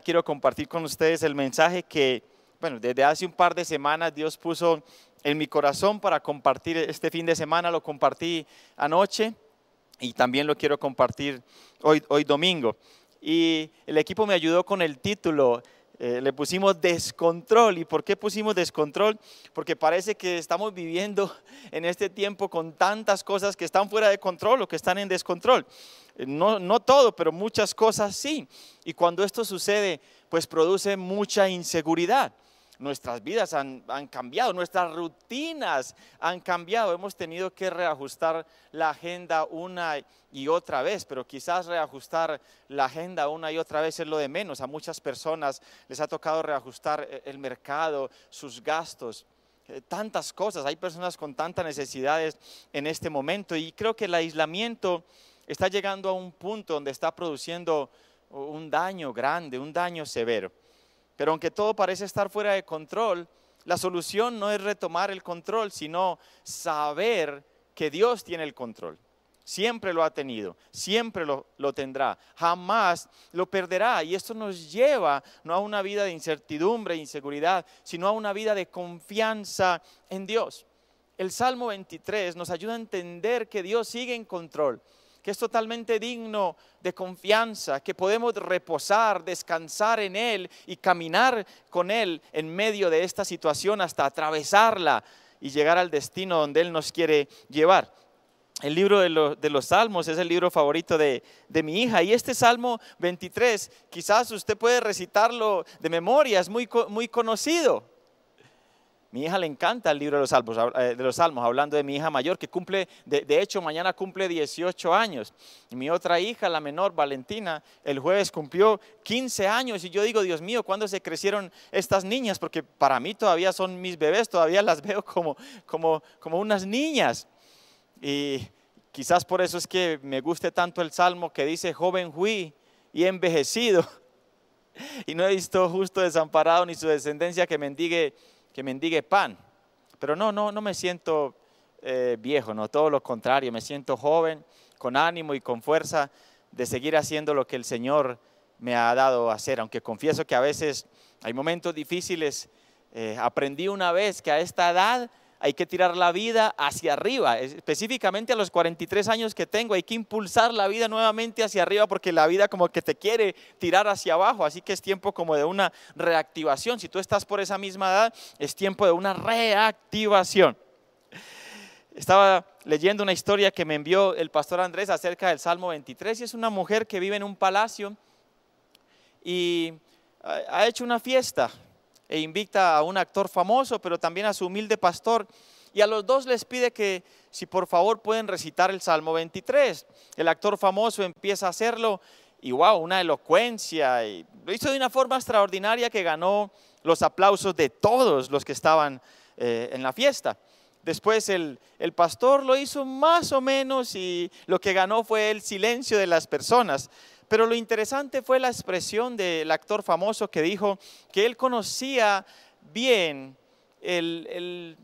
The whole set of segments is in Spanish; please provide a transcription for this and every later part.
quiero compartir con ustedes el mensaje que, bueno, desde hace un par de semanas Dios puso en mi corazón para compartir este fin de semana, lo compartí anoche y también lo quiero compartir hoy, hoy domingo. Y el equipo me ayudó con el título, eh, le pusimos descontrol. ¿Y por qué pusimos descontrol? Porque parece que estamos viviendo en este tiempo con tantas cosas que están fuera de control o que están en descontrol. Eh, no, no todo, pero muchas cosas sí. Y cuando esto sucede, pues produce mucha inseguridad nuestras vidas han, cambiado, nuestras rutinas han cambiado. Hemos tenido que reajustar la agenda una y otra vez, pero quizás reajustar la agenda una y otra vez es lo de menos. A muchas personas les ha tocado reajustar eh, el mercado, sus gastos eh, tantas cosas, hay personas con tantas necesidades en este momento y creo que el aislamiento está llegando a un punto donde está produciendo un daño grande, un daño severo. Pero aunque todo parece estar fuera de control, la solución no es retomar el control, sino saber que Dios tiene el control. Siempre lo ha tenido, siempre lo, tendrá, jamás lo perderá. Y esto nos lleva no a una vida de incertidumbre e inseguridad, sino a una vida de confianza en Dios. El Salmo 23 nos ayuda a entender que Dios sigue en control, que es totalmente digno de confianza, que podemos reposar, descansar en Él y caminar con Él en medio de esta situación hasta atravesarla y llegar al destino donde Él nos quiere llevar. El libro de, los Salmos es el libro favorito de, de, mi hija y este Salmo 23 quizás usted puede recitarlo de memoria, es muy, muy conocido. Mi hija le encanta el libro de los Salmos, eh, de los Salmos hablando de mi hija mayor, que cumple, de, hecho, mañana cumple 18 años. Mi otra hija, la menor, Valentina, el jueves cumplió 15 años. Y yo digo, Dios mío, ¿cuándo se crecieron estas niñas? Porque para mí todavía son mis bebés, todavía las veo como, como, como unas niñas. Y quizás por eso es que me guste tanto el Salmo que dice, joven fui y envejecido. Y no he visto justo desamparado ni su descendencia que mendigue que mendigue pan. Pero no, no, no me siento eh, viejo, no, todo lo contrario, me siento joven, con ánimo y con fuerza de seguir haciendo lo que el Señor me ha dado a hacer, aunque confieso que a veces hay momentos difíciles. Eh, aprendí una vez que a esta edad hay que tirar la vida hacia arriba, específicamente a los 43 años que tengo, hay que impulsar la vida nuevamente hacia arriba porque la vida como que te quiere tirar hacia abajo, así que es tiempo como de una reactivación. Si tú estás por esa misma edad, es tiempo de una reactivación. Estaba leyendo una historia que me envió el pastor Andrés acerca del Salmo 23 y es una mujer que vive en un palacio y ha hecho una fiesta e invita a un actor famoso, pero también a su humilde pastor. Y a los dos les pide que si por favor pueden recitar el Salmo 23. El actor famoso empieza a hacerlo y wow, una elocuencia. Y lo hizo de una forma extraordinaria que ganó los aplausos de todos los que estaban eh, en la fiesta. Después el, el, pastor lo hizo más o menos y lo que ganó fue el silencio de las personas. Pero lo interesante fue la expresión del actor famoso que dijo que él conocía bien el,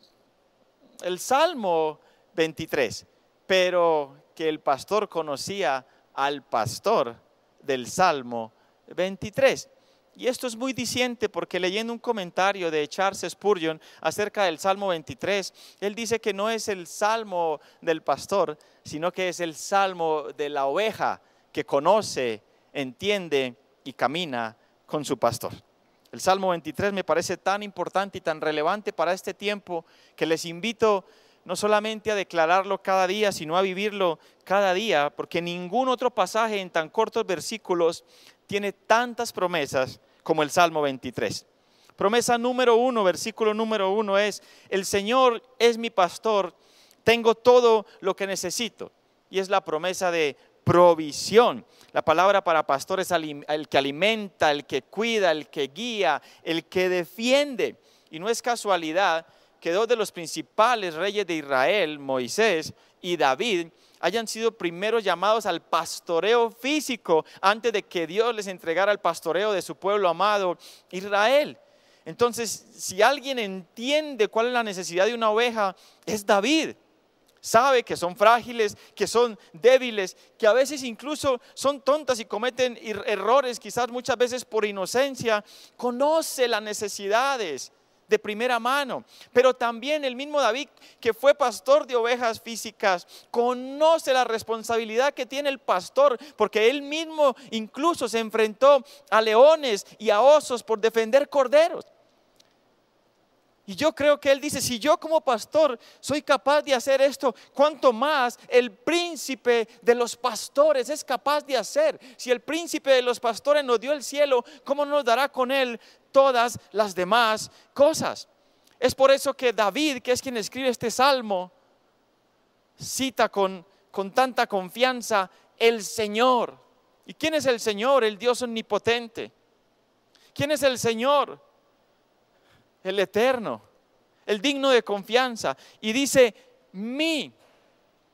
el, Salmo 23, pero que el pastor conocía al pastor del Salmo 23. Y esto es muy diciente porque leyendo un comentario de Charles Spurgeon acerca del Salmo 23, él dice que no es el salmo del pastor, sino que es el salmo de la oveja que conoce, entiende y camina con su pastor. El Salmo 23 me parece tan importante y tan relevante para este tiempo que les invito no solamente a declararlo cada día, sino a vivirlo cada día, porque ningún otro pasaje en tan cortos versículos tiene tantas promesas como el Salmo 23. Promesa número uno, versículo número uno es, el Señor es mi pastor, tengo todo lo que necesito. Y es la promesa de provisión. La palabra para pastor es el que alimenta, el que cuida, el que guía, el que defiende. Y no es casualidad que dos de los principales reyes de Israel, Moisés y David, hayan sido primeros llamados al pastoreo físico antes de que Dios les entregara el pastoreo de su pueblo amado, Israel. Entonces, si alguien entiende cuál es la necesidad de una oveja, es David. Sabe que son frágiles, que son débiles, que a veces incluso son tontas y cometen errores, quizás muchas veces por inocencia, conoce las necesidades de primera mano. Pero también el mismo David, que fue pastor de ovejas físicas, conoce la responsabilidad que tiene el pastor, porque él mismo incluso se enfrentó a leones y a osos por defender corderos. Y yo creo que él dice, si yo como pastor soy capaz de hacer esto, ¿cuánto más el príncipe de los pastores es capaz de hacer? Si el príncipe de los pastores nos dio el cielo, ¿cómo nos dará con él todas las demás cosas? Es por eso que David, que es quien escribe este salmo, cita con, con tanta confianza el Señor. ¿Y quién es el Señor? El Dios omnipotente. ¿Quién es el Señor? El eterno, el digno de confianza. Y dice, mi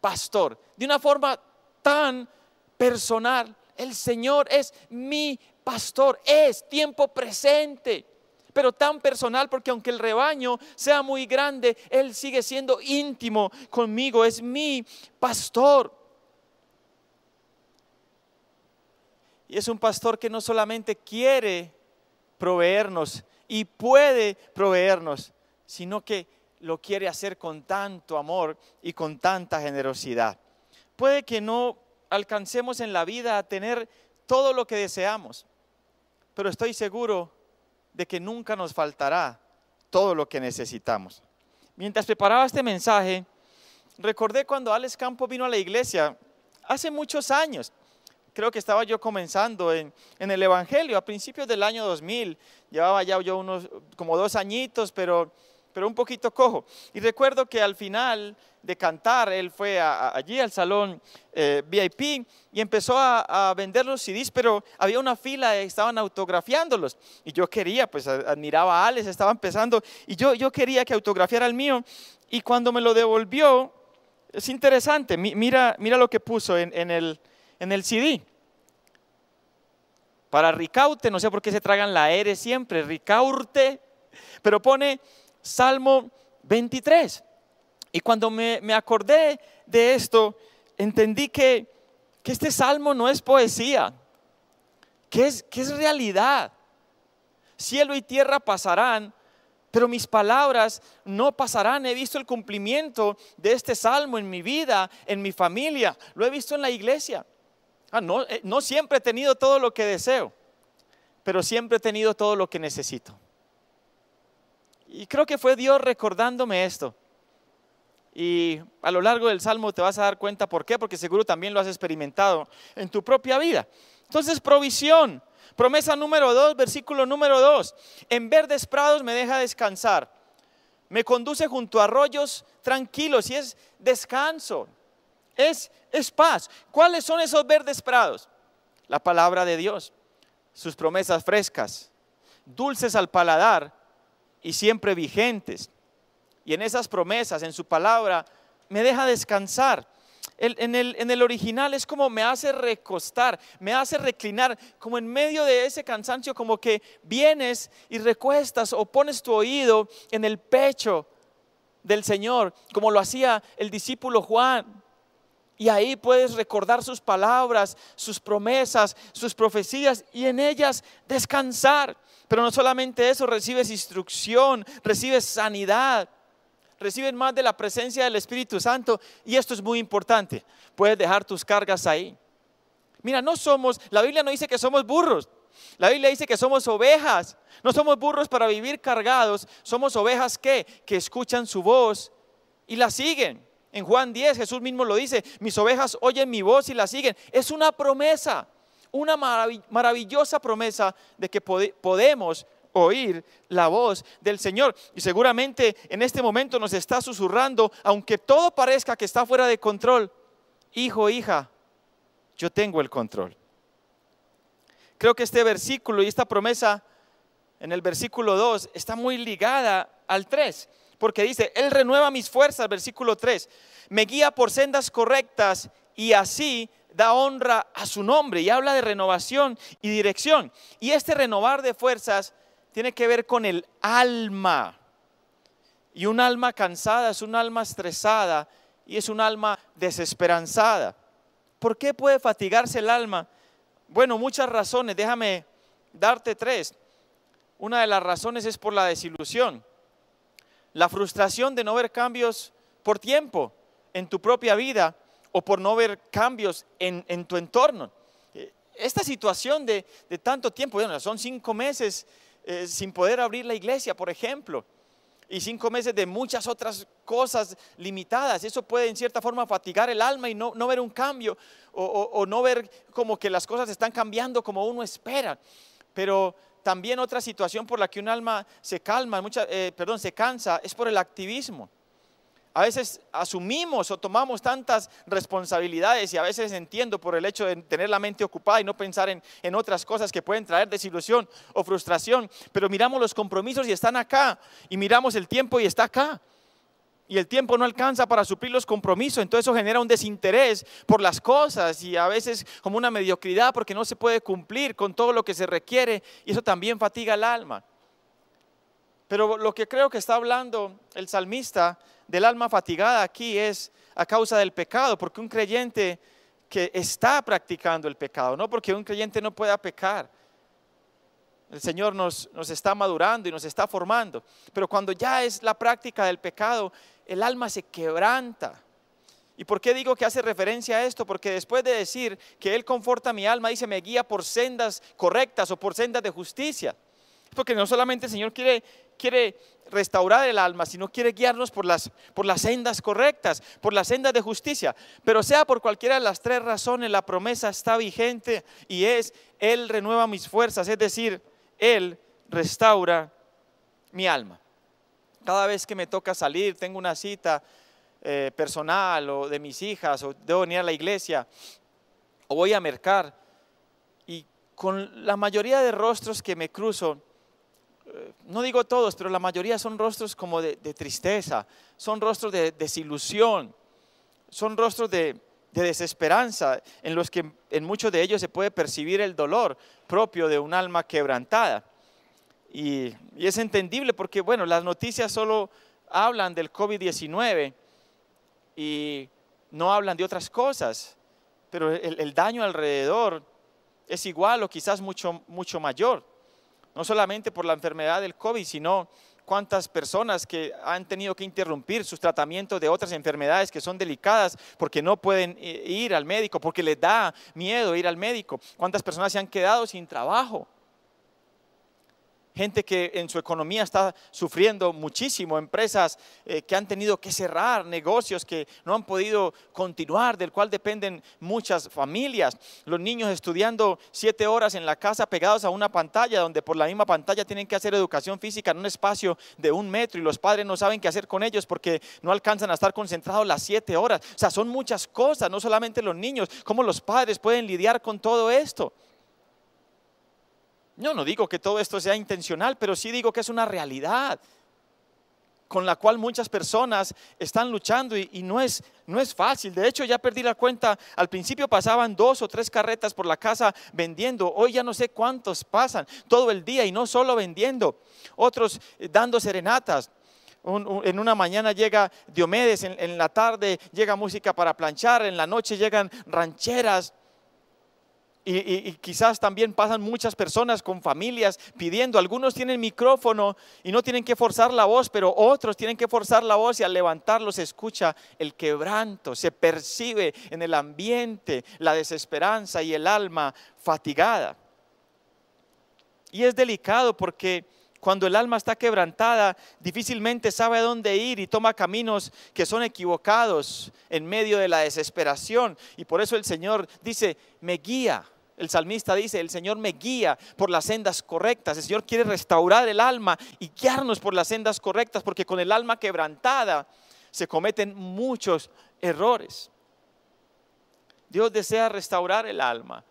pastor, de una forma tan personal. El Señor es mi pastor, es tiempo presente, pero tan personal porque aunque el rebaño sea muy grande, Él sigue siendo íntimo conmigo, es mi pastor. Y es un pastor que no solamente quiere proveernos y puede proveernos, sino que lo quiere hacer con tanto amor y con tanta generosidad. Puede que no alcancemos en la vida a tener todo lo que deseamos, pero estoy seguro de que nunca nos faltará todo lo que necesitamos. Mientras preparaba este mensaje, recordé cuando Alex Campo vino a la iglesia hace muchos años creo que estaba yo comenzando en, el Evangelio a principios del año 2000. Llevaba ya yo unos como dos añitos, pero, pero un poquito cojo. Y recuerdo que al final de cantar, él fue allí al salón eh, VIP y empezó a, vender los CDs, pero había una fila, estaban autografiándolos. Y yo quería, pues admiraba a Alex, estaba empezando, y yo, yo quería que autografiara el mío. Y cuando me lo devolvió, es interesante, mira, mira lo que puso en el en el CD. Para Ricaute, no sé por qué se tragan la R siempre, Ricaurte, pero pone Salmo 23. Y cuando me, acordé de esto, entendí que, que, este salmo no es poesía, que es, que es realidad. Cielo y tierra pasarán, pero mis palabras no pasarán. He visto el cumplimiento de este salmo en mi vida, en mi familia, lo he visto en la iglesia. Ah, no, eh, no siempre he tenido todo lo que deseo, pero siempre he tenido todo lo que necesito. Y creo que fue Dios recordándome esto. Y a lo largo del Salmo te vas a dar cuenta por qué, porque seguro también lo has experimentado en tu propia vida. Entonces, provisión. Promesa número dos, versículo número dos. En verdes prados me deja descansar. Me conduce junto a arroyos tranquilos y es descanso es, es paz. ¿Cuáles son esos verdes prados? La palabra de Dios, sus promesas frescas, dulces al paladar y siempre vigentes. Y en esas promesas, en su palabra, me deja descansar. en, el, en, el, original es como me hace recostar, me hace reclinar, como en medio de ese cansancio, como que vienes y recuestas o pones tu oído en el pecho del Señor, como lo hacía el discípulo Juan. Y ahí puedes recordar sus palabras, sus promesas, sus profecías y en ellas descansar. Pero no solamente eso, recibes instrucción, recibes sanidad, recibes más de la presencia del Espíritu Santo. Y esto es muy importante. Puedes dejar tus cargas ahí. Mira, no somos, la Biblia no dice que somos burros. La Biblia dice que somos ovejas. No somos burros para vivir cargados. Somos ovejas que, que escuchan su voz y la siguen. En Juan 10 Jesús mismo lo dice, mis ovejas oyen mi voz y la siguen. Es una promesa, una maravillosa promesa de que podemos oír la voz del Señor. Y seguramente en este momento nos está susurrando, aunque todo parezca que está fuera de control, hijo, hija, yo tengo el control. Creo que este versículo y esta promesa en el versículo 2 está muy ligada al 3 porque dice, Él renueva mis fuerzas, versículo 3, me guía por sendas correctas y así da honra a su nombre y habla de renovación y dirección. Y este renovar de fuerzas tiene que ver con el alma. Y un alma cansada es un alma estresada y es un alma desesperanzada. ¿Por qué puede fatigarse el alma? Bueno, muchas razones, déjame darte tres. Una de las razones es por la desilusión, la frustración de no ver cambios por tiempo en tu propia vida o por no ver cambios en, tu entorno. Esta situación de, tanto tiempo, bueno, son cinco meses eh, sin poder abrir la iglesia, por ejemplo, y cinco meses de muchas otras cosas limitadas. Eso puede en cierta forma fatigar el alma y no, ver un cambio o, no ver como que las cosas están cambiando como uno espera. Pero también otra situación por la que un alma se calma, eh, perdón, se cansa, es por el activismo. A veces asumimos o tomamos tantas responsabilidades y a veces entiendo por el hecho de tener la mente ocupada y no pensar en, en, otras cosas que pueden traer desilusión o frustración, pero miramos los compromisos y están acá y miramos el tiempo y está acá. Y el tiempo no alcanza para suplir los compromisos, entonces eso genera un desinterés por las cosas y a veces como una mediocridad porque no se puede cumplir con todo lo que se requiere y eso también fatiga el alma. Pero lo que creo que está hablando el salmista del alma fatigada aquí es a causa del pecado, porque un creyente que está practicando el pecado, no porque un creyente no pueda pecar. El Señor nos, nos está madurando y nos está formando, pero cuando ya es la práctica del pecado, el alma se quebranta. ¿Y por qué digo que hace referencia a esto? Porque después de decir que Él conforta mi alma, dice, me guía por sendas correctas o por sendas de justicia. Porque no solamente el Señor quiere quiere restaurar el alma, sino quiere guiarnos por las, por las sendas correctas, por las sendas de justicia. Pero sea por cualquiera de las tres razones, la promesa está vigente y es, Él renueva mis fuerzas, es decir, Él restaura mi alma. Cada vez que me toca salir, tengo una cita eh, personal o de mis hijas, o debo venir a la iglesia, o voy a mercar, y con la mayoría de rostros que me cruzo, no digo todos, pero la mayoría son rostros como de, tristeza, son rostros de desilusión, son rostros de, desesperanza, en los que en muchos de ellos se puede percibir el dolor propio de un alma quebrantada. Y, es entendible porque, bueno, las noticias solo hablan del COVID-19 y no hablan de otras cosas, pero el, el daño alrededor es igual o quizás mucho, mucho mayor no solamente por la enfermedad del COVID, sino cuántas personas que han tenido que interrumpir sus tratamientos de otras enfermedades que son delicadas porque no pueden ir al médico, porque les da miedo ir al médico. Cuántas personas se han quedado sin trabajo gente que en su economía está sufriendo muchísimo, empresas eh, que han tenido que cerrar, negocios que no han podido continuar, del cual dependen muchas familias, los niños estudiando siete horas en la casa pegados a una pantalla, donde por la misma pantalla tienen que hacer educación física en un espacio de un metro y los padres no saben qué hacer con ellos porque no alcanzan a estar concentrados las siete horas. O sea, son muchas cosas, no solamente los niños, cómo los padres pueden lidiar con todo esto. Yo no digo que todo esto sea intencional, pero sí digo que es una realidad con la cual muchas personas están luchando y, no, es, no es fácil. De hecho, ya perdí la cuenta. Al principio pasaban dos o tres carretas por la casa vendiendo. Hoy ya no sé cuántos pasan todo el día y no solo vendiendo, otros eh, dando serenatas. en una mañana llega Diomedes, en la tarde llega música para planchar, en la noche llegan rancheras. Y, quizás también pasan muchas personas con familias pidiendo. Algunos tienen micrófono y no tienen que forzar la voz, pero otros tienen que forzar la voz y al levantarlo se escucha el quebranto, se percibe en el ambiente la desesperanza y el alma fatigada. Y es delicado porque cuando el alma está quebrantada, difícilmente sabe a dónde ir y toma caminos que son equivocados en medio de la desesperación. Y por eso el Señor dice, me guía. El salmista dice, el Señor me guía por las sendas correctas. El Señor quiere restaurar el alma y guiarnos por las sendas correctas, porque con el alma quebrantada se cometen muchos errores. Dios desea restaurar el alma.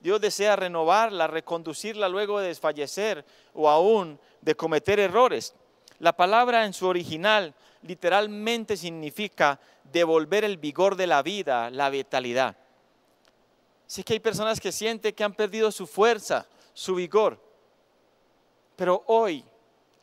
Dios desea renovarla, reconducirla luego de desfallecer o aún de cometer errores. La palabra en su original literalmente significa devolver el vigor de la vida, la vitalidad. Sé que hay personas que sienten que han perdido su fuerza, su vigor, pero hoy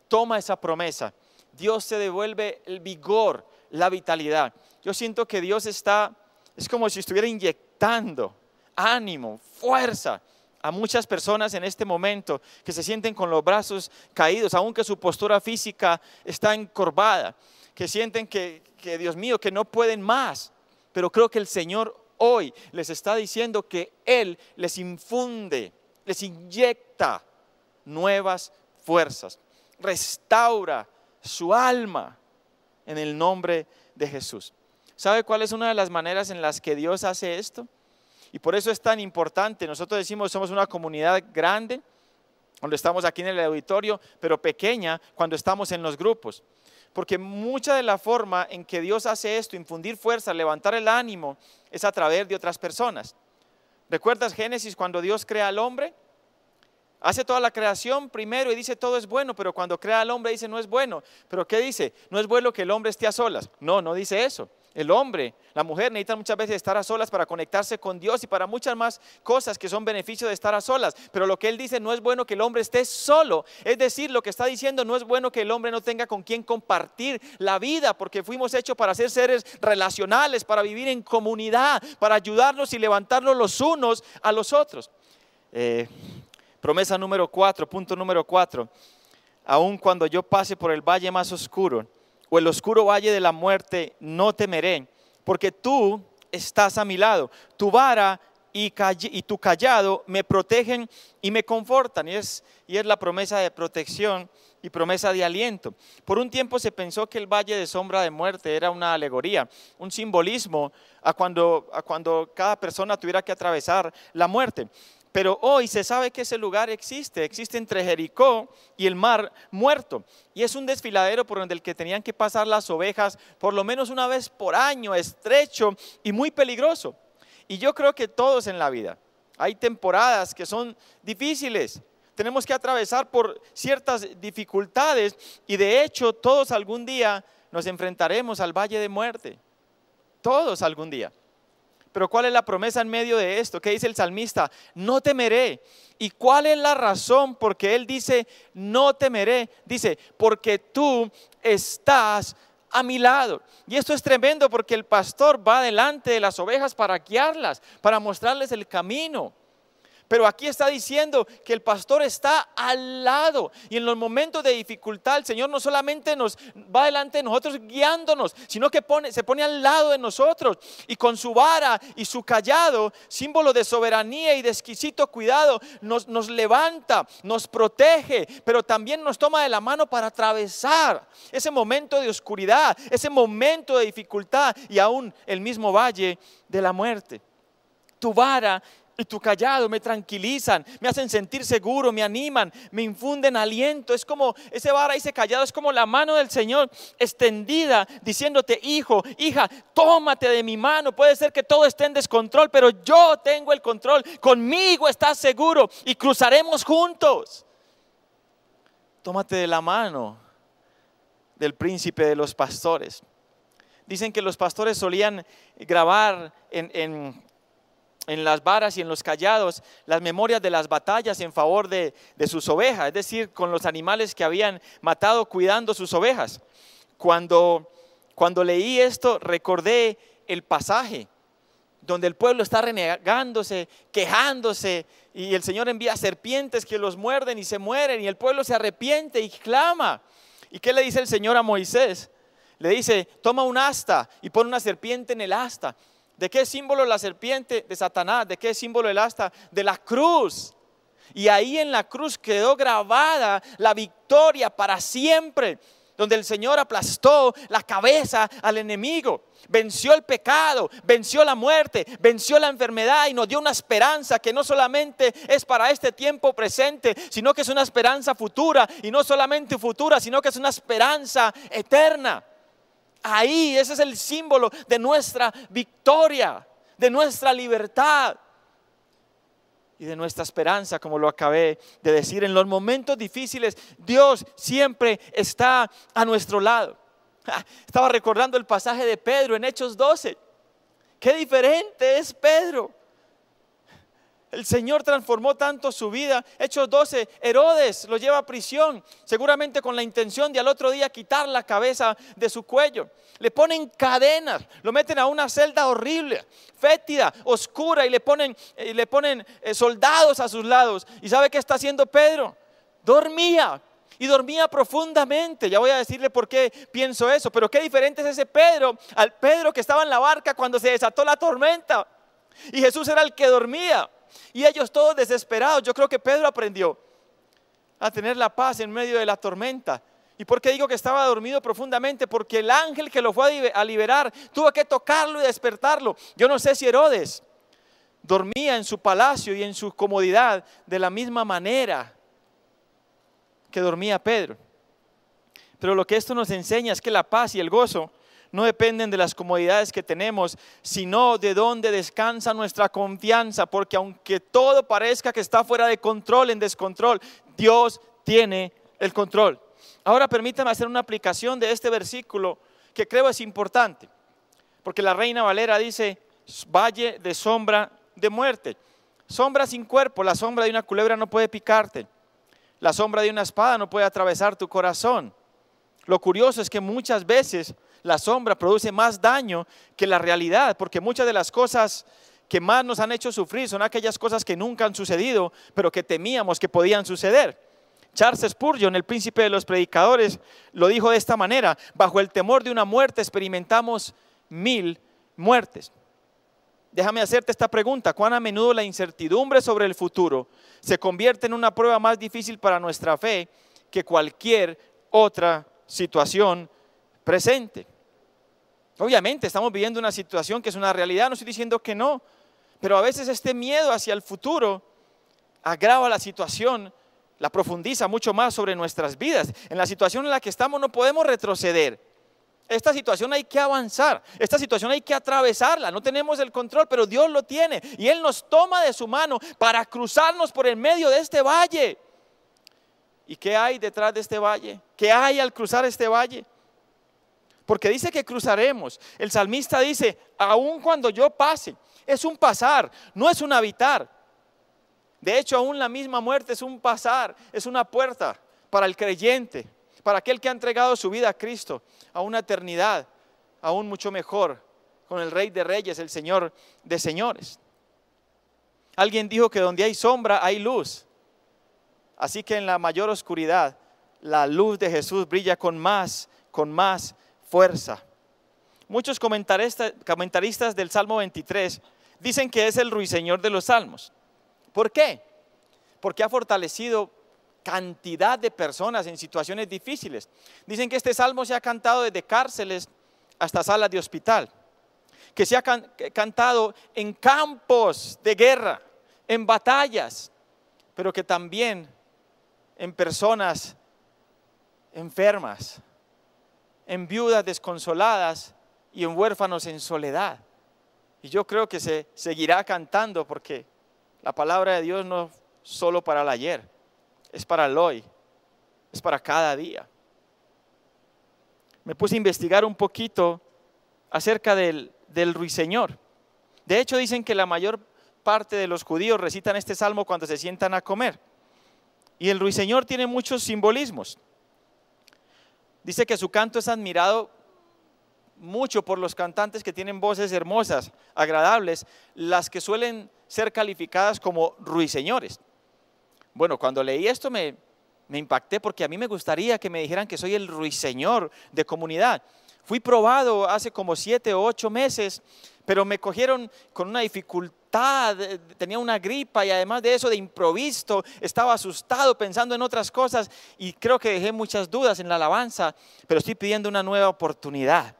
toma esa promesa. Dios se devuelve el vigor, la vitalidad. yo siento que Dios está, es como si estuviera inyectando ánimo, fuerza a muchas personas en este momento que se sienten con los brazos caídos, aunque su postura física está encorvada, que sienten que, que Dios mío, que no pueden más. Pero creo que el Señor hoy les está diciendo que Él les infunde, les inyecta nuevas fuerzas, restaura su alma en el nombre de Jesús. ¿Sabe cuál es una de las maneras en las que Dios hace esto? Y por eso es tan importante. Nosotros decimos somos una comunidad grande cuando estamos aquí en el auditorio, pero pequeña cuando estamos en los grupos. Porque mucha de la forma en que Dios hace esto, infundir fuerza, levantar el ánimo, es a través de otras personas. ¿Recuerdas Génesis cuando Dios crea al hombre? Hace toda la creación primero y dice todo es bueno, pero cuando crea al hombre dice no es bueno. ¿Pero qué dice? No es bueno que el hombre esté a solas. No, no dice eso. El hombre, la mujer necesita muchas veces estar a solas para conectarse con Dios y para muchas más cosas que son beneficios de estar a solas. Pero lo que él dice no es bueno que el hombre esté solo. Es decir, lo que está diciendo no es bueno que el hombre no tenga con quien compartir la vida, porque fuimos hechos para ser seres relacionales, para vivir en comunidad, para ayudarnos y levantarnos los unos a los otros. Eh, promesa número cuatro, punto número cuatro. Aun cuando yo pase por el valle más oscuro, o el oscuro valle de la muerte, no temeré, porque tú estás a mi lado. Tu vara y, tu callado me protegen y me confortan. Y es, la promesa de protección y promesa de aliento. Por un tiempo se pensó que el valle de sombra de muerte era una alegoría, un simbolismo a cuando cada persona tuviera que atravesar la muerte. Pero hoy se sabe que ese lugar existe, existe entre Jericó y el mar muerto. Y es un desfiladero por donde el que tenían que pasar las ovejas por lo menos una vez por año, estrecho y muy peligroso. Y yo creo que todos en la vida, hay temporadas que son difíciles, tenemos que atravesar por ciertas dificultades y de hecho todos algún día nos enfrentaremos al valle de muerte. Todos algún día. Pero ¿cuál es la promesa en medio de esto? ¿Qué dice el salmista? No temeré. ¿Y cuál es la razón por qué él dice, no temeré? Dice, porque tú estás a mi lado. Y esto es tremendo porque el pastor va delante de las ovejas para guiarlas, para mostrarles el camino. Pero aquí está diciendo que el pastor está al lado y en los momentos de dificultad el Señor no solamente nos va delante de nosotros guiándonos, sino que se pone al lado de nosotros y con su vara y su callado, símbolo de soberanía y de exquisito cuidado, nos, nos levanta, nos protege, pero también nos toma de la mano para atravesar ese momento de oscuridad, ese momento de dificultad y aún el mismo valle de la muerte. Tu vara y tu callado me tranquilizan, me hacen sentir seguro, me animan, me infunden aliento. Es como ese vara, ese callado, es como la mano del Señor extendida diciéndote, hijo, hija, tómate de mi mano. Puede ser que todo esté en descontrol, pero yo tengo el control. Conmigo estás seguro y cruzaremos juntos. Tómate de la mano del príncipe de los pastores. Dicen que los pastores solían grabar en, en en las varas y en los callados las memorias de las batallas en favor de, sus ovejas, es decir, con los animales que habían matado cuidando sus ovejas. Cuando, cuando leí esto, recordé el pasaje donde el pueblo está renegándose, quejándose, y el Señor envía serpientes que los muerden y se mueren, y el pueblo se arrepiente y clama. ¿Y qué le dice el Señor a Moisés? Le dice, toma un asta y pon una serpiente en el asta ¿De qué símbolo la serpiente? De Satanás. ¿De qué símbolo el asta? De la cruz. Y ahí en la cruz quedó grabada la victoria para siempre, donde el Señor aplastó la cabeza al enemigo, venció el pecado, venció la muerte, venció la enfermedad y nos dio una esperanza que no solamente es para este tiempo presente, sino que es una esperanza futura y no solamente futura, sino que es una esperanza eterna. Ahí, ese es el símbolo de nuestra victoria, de nuestra libertad y de nuestra esperanza, como lo acabé de decir. En los momentos difíciles, Dios siempre está a nuestro lado. Estaba recordando el pasaje de Pedro en Hechos 12. Qué diferente es Pedro. El Señor transformó tanto su vida. Hechos 12, Herodes lo lleva a prisión, seguramente con la intención de al otro día quitar la cabeza de su cuello. Le ponen cadenas, lo meten a una celda horrible, fétida, oscura y le ponen, y le ponen eh, soldados a sus lados. ¿Y sabe qué está haciendo Pedro? Dormía, y dormía profundamente. Ya voy a decirle por qué pienso eso, pero qué diferente es ese Pedro al Pedro que estaba en la barca cuando se desató la tormenta. Y Jesús era el que dormía. Y ellos todos desesperados. Yo creo que Pedro aprendió a tener la paz en medio de la tormenta. ¿Y por qué digo que estaba dormido profundamente? Porque el ángel que lo fue a liberar tuvo que tocarlo y despertarlo. Yo no sé si Herodes dormía en su palacio y en su comodidad de la misma manera que dormía Pedro. Pero lo que esto nos enseña es que la paz y el gozo no dependen de las comodidades que tenemos, sino de dónde descansa nuestra confianza, porque aunque todo parezca que está fuera de control, en descontrol, Dios tiene el control. Ahora permítame hacer una aplicación de este versículo que creo es importante, porque la reina Valera dice, valle de sombra de muerte, sombra sin cuerpo, la sombra de una culebra no puede picarte, la sombra de una espada no puede atravesar tu corazón. Lo curioso es que muchas veces la sombra produce más daño que la realidad, porque muchas de las cosas que más nos han hecho sufrir son aquellas cosas que nunca han sucedido, pero que temíamos que podían suceder. Charles Spurgeon, el príncipe de los predicadores, lo dijo de esta manera, bajo el temor de una muerte experimentamos mil muertes. Déjame hacerte esta pregunta, ¿cuán a menudo la incertidumbre sobre el futuro se convierte en una prueba más difícil para nuestra fe que cualquier otra situación presente? Obviamente estamos viviendo una situación que es una realidad, no estoy diciendo que no, pero a veces este miedo hacia el futuro agrava la situación, la profundiza mucho más sobre nuestras vidas. En la situación en la que estamos no podemos retroceder. Esta situación hay que avanzar, esta situación hay que atravesarla, no tenemos el control, pero Dios lo tiene y Él nos toma de su mano para cruzarnos por el medio de este valle. ¿Y qué hay detrás de este valle? ¿Qué hay al cruzar este valle? Porque dice que cruzaremos. El salmista dice, aun cuando yo pase, es un pasar, no es un habitar. De hecho, aún la misma muerte es un pasar, es una puerta para el creyente, para aquel que ha entregado su vida a Cristo, a una eternidad aún mucho mejor, con el Rey de Reyes, el Señor de Señores. Alguien dijo que donde hay sombra hay luz. Así que en la mayor oscuridad, la luz de Jesús brilla con más, con más fuerza. Muchos comentaristas, del Salmo 23 dicen que es el ruiseñor de los salmos. ¿Por qué? Porque ha fortalecido cantidad de personas en situaciones difíciles. Dicen que este salmo se ha cantado desde cárceles hasta salas de hospital, que se ha cantado en campos de guerra, en batallas, pero que también en personas enfermas, en viudas desconsoladas y en huérfanos en soledad. Y yo creo que se seguirá cantando porque la palabra de Dios no es solo para el ayer, es para el hoy, es para cada día. Me puse a investigar un poquito acerca del, del ruiseñor. De hecho, dicen que la mayor parte de los judíos recitan este salmo cuando se sientan a comer. Y el ruiseñor tiene muchos simbolismos. Dice que su canto es admirado mucho por los cantantes que tienen voces hermosas, agradables, las que suelen ser calificadas como ruiseñores. Bueno, cuando leí esto me, me impacté porque a mí me gustaría que me dijeran que soy el ruiseñor de comunidad. Fui probado hace como siete o ocho meses, pero me cogieron con una dificultad, eh, tenía una gripa y además de eso de improviso, estaba asustado pensando en otras cosas y creo que dejé muchas dudas en la alabanza, pero estoy pidiendo una nueva oportunidad.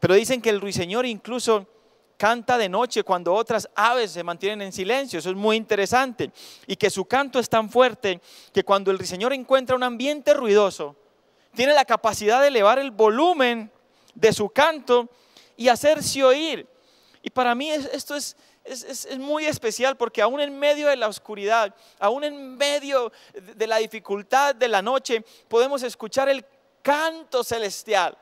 Pero dicen que el ruiseñor incluso canta de noche cuando otras aves se mantienen en silencio. Eso es muy interesante. Y que su canto es tan fuerte que cuando el ruiseñor encuentra un ambiente ruidoso, tiene la capacidad de elevar el volumen de su canto y hacerse oír. Y para mí esto es, es, muy especial porque aún en medio de la oscuridad, aún en medio de la dificultad de la noche, podemos escuchar el canto celestial.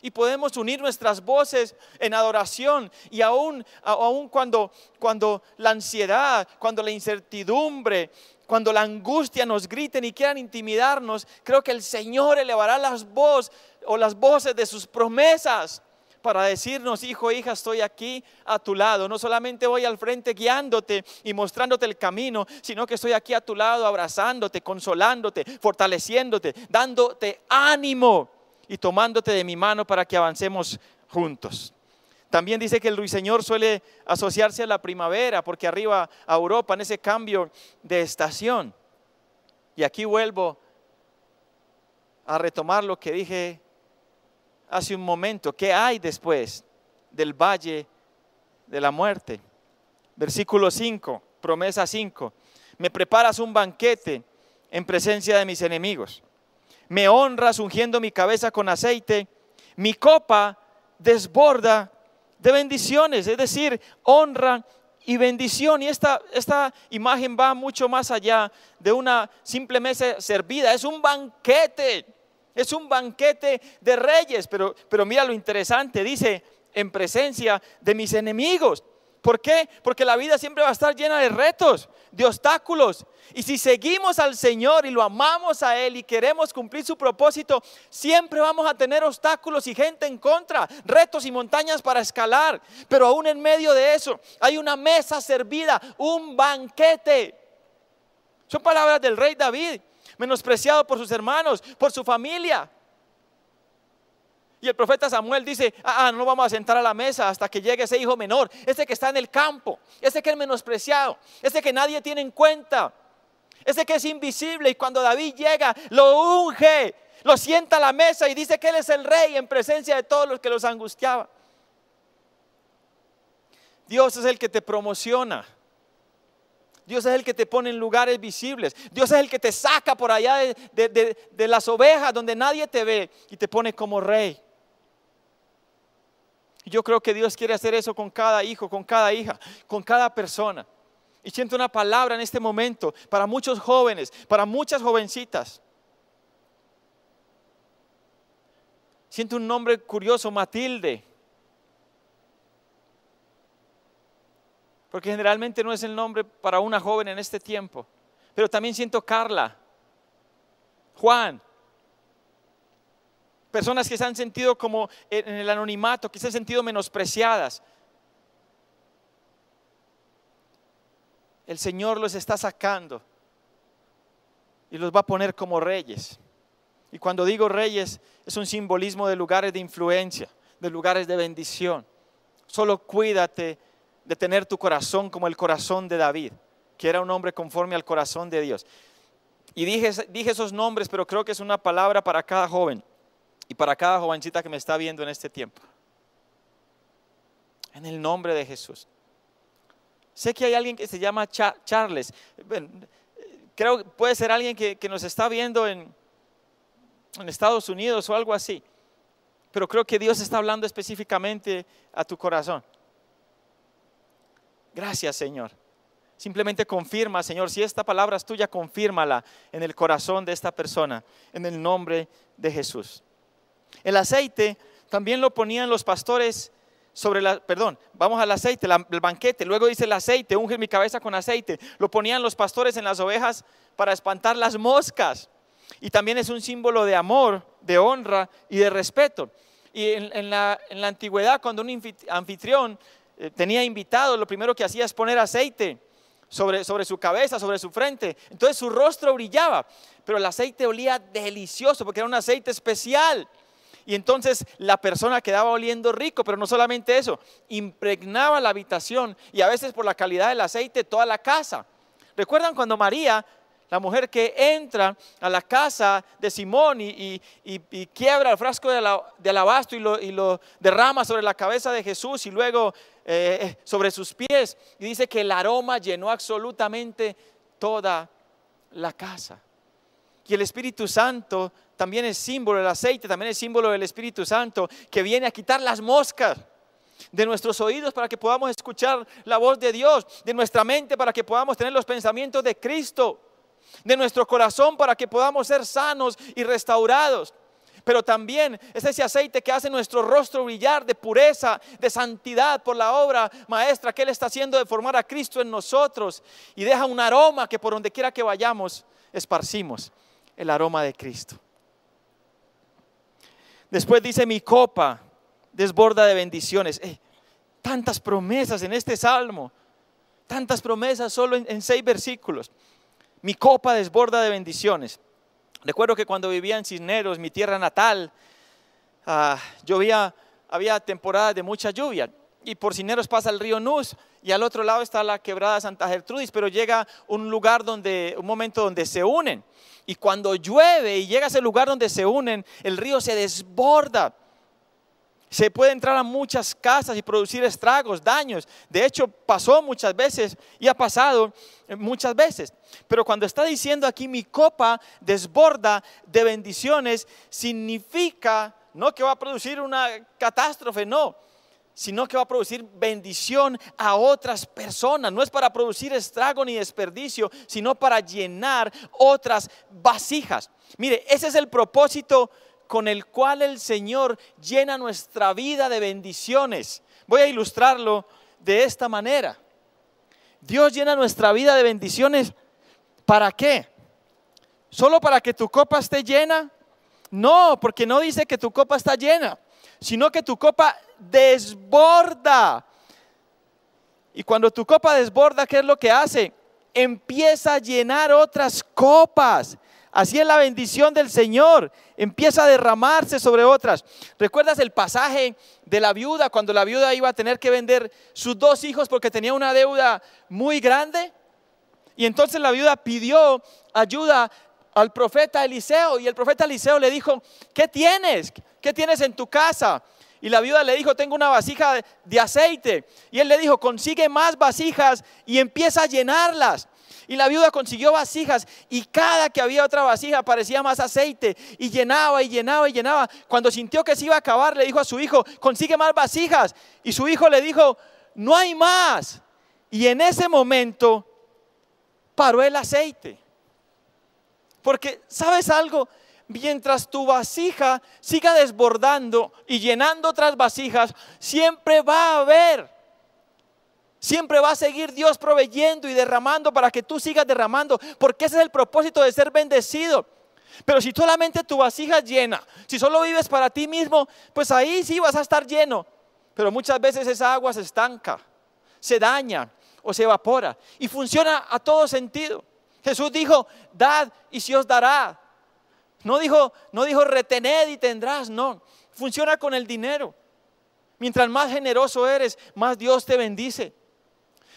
Y podemos unir nuestras voces en adoración. Y aún, aún cuando, cuando la ansiedad, cuando la incertidumbre, cuando la angustia nos griten y quieran intimidarnos, creo que el Señor elevará las voces o las voces de sus promesas para decirnos, hijo, hija, estoy aquí a tu lado. No solamente voy al frente guiándote y mostrándote el camino, sino que estoy aquí a tu lado abrazándote, consolándote, fortaleciéndote, dándote ánimo y tomándote de mi mano para que avancemos juntos. También dice que el ruiseñor suele asociarse a la primavera, porque arriba a Europa, en ese cambio de estación. Y aquí vuelvo a retomar lo que dije hace un momento. ¿Qué hay después del valle de la muerte? Versículo 5, promesa 5. Me preparas un banquete en presencia de mis enemigos me honras ungiendo mi cabeza con aceite, mi copa desborda de bendiciones, es decir, honra y bendición. Y esta, esta imagen va mucho más allá de una simple mesa servida, es un banquete, es un banquete de reyes, pero, pero mira lo interesante, dice, en presencia de mis enemigos. ¿Por qué? Porque la vida siempre va a estar llena de retos, de obstáculos. Y si seguimos al Señor y lo amamos a Él y queremos cumplir su propósito, siempre vamos a tener obstáculos y gente en contra, retos y montañas para escalar. Pero aún en medio de eso hay una mesa servida, un banquete. Son palabras del rey David, menospreciado por sus hermanos, por su familia. Y el profeta Samuel dice, ah, ah, no vamos a sentar a la mesa hasta que llegue ese hijo menor, ese que está en el campo, ese que es menospreciado, ese que nadie tiene en cuenta, ese que es invisible. Y cuando David llega, lo unge, lo sienta a la mesa y dice que él es el rey en presencia de todos los que los angustiaban. Dios es el que te promociona. Dios es el que te pone en lugares visibles. Dios es el que te saca por allá de, de las ovejas donde nadie te ve y te pone como rey. Yo creo que Dios quiere hacer eso con cada hijo, con cada hija, con cada persona. Y siento una palabra en este momento para muchos jóvenes, para muchas jovencitas. Siento un nombre curioso, Matilde. Porque generalmente no es el nombre para una joven en este tiempo. Pero también siento Carla, Juan, Personas que se han sentido como en el anonimato, que se han sentido menospreciadas. El Señor los está sacando y los va a poner como reyes. Y cuando digo reyes, es un simbolismo de lugares de influencia, de lugares de bendición. Solo cuídate de tener tu corazón como el corazón de David, que era un hombre conforme al corazón de Dios. Y dije, dije esos nombres, pero creo que es una palabra para cada joven y para cada jovencita que me está viendo en este tiempo. En el nombre de Jesús. Sé que hay alguien que se llama Charles. creo que puede ser alguien que, nos está viendo en, en Estados Unidos o algo así. Pero creo que Dios está hablando específicamente a tu corazón. Gracias, Señor. Simplemente confirma, Señor, si esta palabra es tuya, confírmala en el corazón de esta persona, en el nombre de Jesús. El aceite también lo ponían los pastores sobre la, perdón, vamos al aceite, el banquete, luego dice el aceite, unge mi cabeza con aceite, lo ponían los pastores en las ovejas para espantar las moscas. Y también es un símbolo de amor, de honra y de respeto. Y en, la, antigüedad, cuando un anfitrión eh, tenía invitado, lo primero que hacía es poner aceite sobre, sobre su cabeza, sobre su frente. Entonces su rostro brillaba, pero el aceite olía delicioso porque era un aceite especial. Y entonces la persona quedaba oliendo rico, pero no solamente eso, impregnaba la habitación y a veces por la calidad del aceite toda la casa. ¿Recuerdan cuando María, la mujer que entra a la casa de Simón y, quiebra el frasco de, alabastro y lo, derrama sobre la cabeza de Jesús y luego eh, sobre sus pies? Y dice que el aroma llenó absolutamente toda la casa. Y el Espíritu Santo también es símbolo, el aceite también es símbolo del Espíritu Santo que viene a quitar las moscas de nuestros oídos para que podamos escuchar la voz de Dios, de nuestra mente para que podamos tener los pensamientos de Cristo, de nuestro corazón para que podamos ser sanos y restaurados. pero también es ese aceite que hace nuestro rostro brillar de pureza, de santidad por la obra maestra que Él está haciendo de formar a Cristo en nosotros y deja un aroma que por donde quiera que vayamos esparcimos el aroma de Cristo. Después dice mi copa desborda de bendiciones. Eh, tantas promesas en este salmo, tantas promesas solo en seis versículos. Mi copa desborda de bendiciones. Recuerdo que cuando vivía en Cisneros, mi tierra natal, uh, llovía, había temporadas de mucha lluvia. Y por Cisneros pasa el río Nus y al otro lado está la quebrada Santa Gertrudis, pero llega un lugar donde, un momento donde se unen. Y cuando llueve y llega a ese lugar donde se unen, el río se desborda. Se puede entrar a muchas casas y producir estragos, daños. De hecho, pasó muchas veces y ha pasado muchas veces. Pero cuando está diciendo aquí mi copa desborda de bendiciones, significa no que va a producir una catástrofe, no, sino que va a producir bendición a otras personas. No es para producir estrago ni desperdicio, sino para llenar otras vasijas. Mire, ese es el propósito con el cual el Señor llena nuestra vida de bendiciones. Voy a ilustrarlo de esta manera. Dios llena nuestra vida de bendiciones. ¿Para qué? ¿Solo para que tu copa esté llena? No, porque no dice que tu copa está llena, sino que tu copa desborda. Y cuando tu copa desborda, ¿qué es lo que hace? Empieza a llenar otras copas. Así es la bendición del Señor. Empieza a derramarse sobre otras. ¿Recuerdas el pasaje de la viuda cuando la viuda iba a tener que vender sus dos hijos porque tenía una deuda muy grande? Y entonces la viuda pidió ayuda al profeta Eliseo y el profeta Eliseo le dijo, ¿qué tienes? ¿Qué tienes en tu casa? Y la viuda le dijo, tengo una vasija de aceite. Y él le dijo, consigue más vasijas y empieza a llenarlas. Y la viuda consiguió vasijas y cada que había otra vasija parecía más aceite y llenaba y llenaba y llenaba. Cuando sintió que se iba a acabar, le dijo a su hijo, consigue más vasijas. Y su hijo le dijo, no hay más. Y en ese momento paró el aceite. Porque, ¿sabes algo? Mientras tu vasija siga desbordando y llenando otras vasijas, siempre va a haber Siempre va a seguir Dios proveyendo y derramando para que tú sigas derramando, porque ese es el propósito de ser bendecido. Pero si solamente tu vasija llena, si solo vives para ti mismo, pues ahí sí vas a estar lleno. Pero muchas veces esa agua se estanca, se daña o se evapora y funciona a todo sentido. Jesús dijo, dad y se os dará. No dijo, no dijo retened y tendrás, no. Funciona con el dinero. Mientras más generoso eres, más Dios te bendice.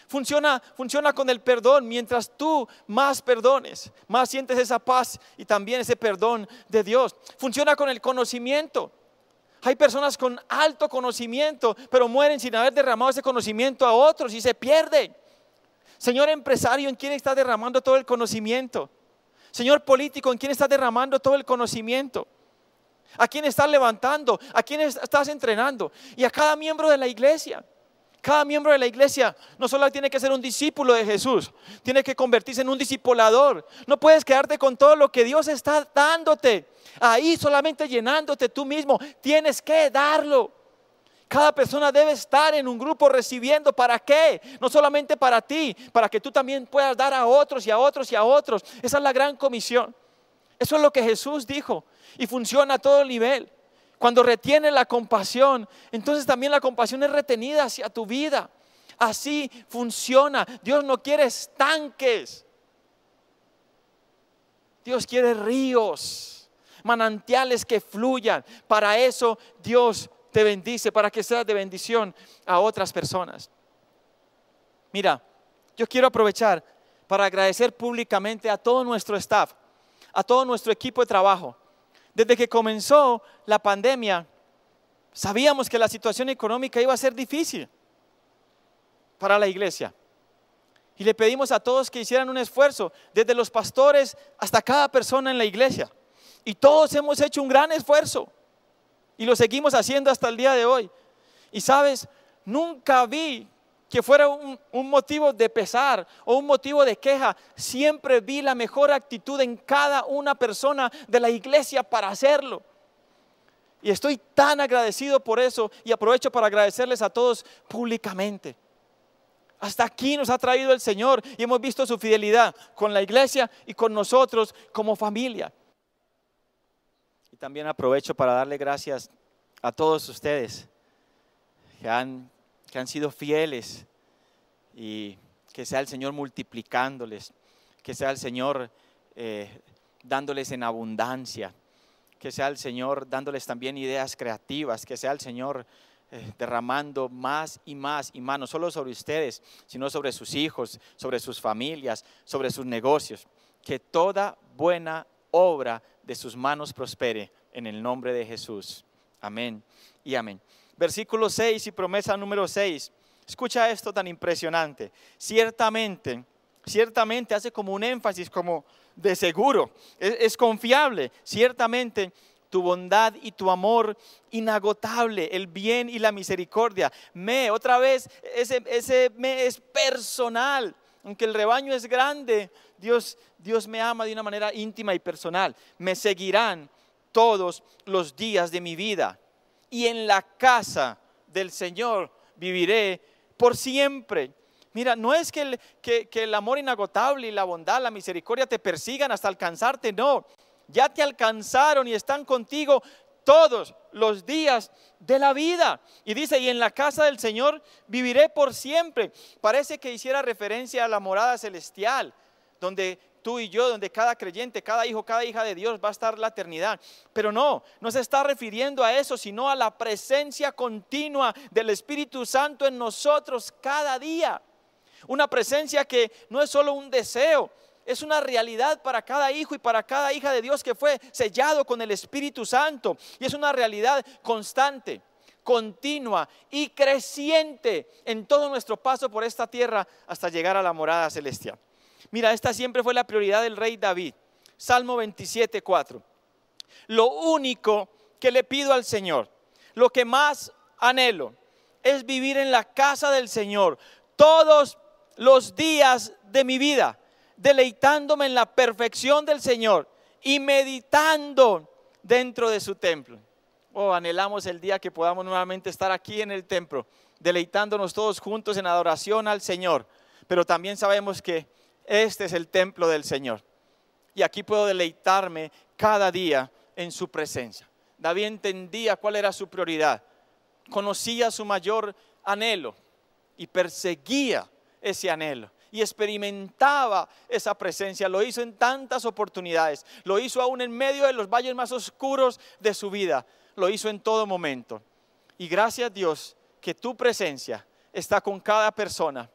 Funciona, funciona con el perdón. Mientras tú más perdones, más sientes esa paz y también ese perdón de Dios. Funciona con el conocimiento. Hay personas con alto conocimiento, pero mueren sin haber derramado ese conocimiento a otros y se pierden. Señor empresario, ¿en quién está derramando todo el conocimiento? Señor político, ¿en quién está derramando todo el conocimiento? ¿A quién estás levantando? ¿A quién estás entrenando? Y a cada miembro de la iglesia. Cada miembro de la iglesia no solo tiene que ser un discípulo de Jesús, tiene que convertirse en un discipulador. No puedes quedarte con todo lo que Dios está dándote. Ahí solamente llenándote tú mismo. Tienes que darlo. Cada persona debe estar en un grupo recibiendo. ¿Para qué? No solamente para ti, para que tú también puedas dar a otros y a otros y a otros. Esa es la gran comisión. Eso es lo que Jesús dijo y funciona a todo nivel. Cuando retiene la compasión, entonces también la compasión es retenida hacia tu vida. Así funciona. Dios no quiere estanques. Dios quiere ríos, manantiales que fluyan. Para eso Dios te bendice, para que seas de bendición a otras personas. Mira, yo quiero aprovechar para agradecer públicamente a todo nuestro staff, a todo nuestro equipo de trabajo, desde que comenzó la pandemia, sabíamos que la situación económica iba a ser difícil para la iglesia. Y le pedimos a todos que hicieran un esfuerzo, desde los pastores hasta cada persona en la iglesia. Y todos hemos hecho un gran esfuerzo. Y lo seguimos haciendo hasta el día de hoy. Y sabes, nunca vi que fuera un, motivo de pesar o un motivo de queja, siempre vi la mejor actitud en cada una persona de la iglesia para hacerlo. Y estoy tan agradecido por eso y aprovecho para agradecerles a todos públicamente. Hasta aquí nos ha traído el Señor y hemos visto su fidelidad con la iglesia y con nosotros como familia. También aprovecho para darle gracias a todos ustedes que han, que han sido fieles y que sea el Señor multiplicándoles, que sea el Señor eh, dándoles en abundancia que sea el Señor dándoles también ideas creativas, que sea el Señor eh, derramando más y más y más, no solo sobre ustedes, sino sobre sus hijos, sobre sus familias, sobre sus negocios. Que toda buena obra de sus manos prospere en el nombre de Jesús. Amén y amén. Versículo 6 y promesa número 6. Escucha esto tan impresionante. Ciertamente, ciertamente hace como un énfasis, como de seguro, es, confiable. Ciertamente tu bondad y tu amor inagotable, el bien y la misericordia. Me, otra vez, ese, ese me es personal. Aunque el rebaño es grande, Dios, Dios me ama de una manera íntima y personal. Me seguirán todos los días de mi vida. Y en la casa del Señor viviré por siempre. Mira, no es que el, que, el amor inagotable y la bondad, la misericordia te persigan hasta alcanzarte, no. Ya te alcanzaron y están contigo todos los días de la vida. Y dice, y en la casa del Señor viviré por siempre. Parece que hiciera referencia a la morada celestial, donde tú y yo, donde cada creyente, cada hijo, cada hija de Dios va a estar la eternidad. Pero no, no se está refiriendo a eso, sino a la presencia continua del Espíritu Santo en nosotros cada día. Una presencia que no es solo un deseo, es una realidad para cada hijo y para cada hija de Dios que fue sellado con el Espíritu Santo. Y es una realidad constante, continua y creciente en todo nuestro paso por esta tierra hasta llegar a la morada celestial. Mira, esta siempre fue la prioridad del rey David. Salmo 27, 4. Lo único que le pido al Señor, lo que más anhelo, es vivir en la casa del Señor todos los días de mi vida, deleitándome en la perfección del Señor y meditando dentro de su templo. Oh, anhelamos el día que podamos nuevamente estar aquí en el templo, deleitándonos todos juntos en adoración al Señor. Pero también sabemos que este es el templo del Señor. Y aquí puedo deleitarme cada día en su presencia. David entendía cuál era su prioridad, conocía su mayor anhelo y perseguía ese anhelo y experimentaba esa presencia. Lo hizo en tantas oportunidades. Lo hizo aún en medio de los valles más oscuros de su vida. Lo hizo en todo momento. Y gracias a Dios que tu presencia está con cada persona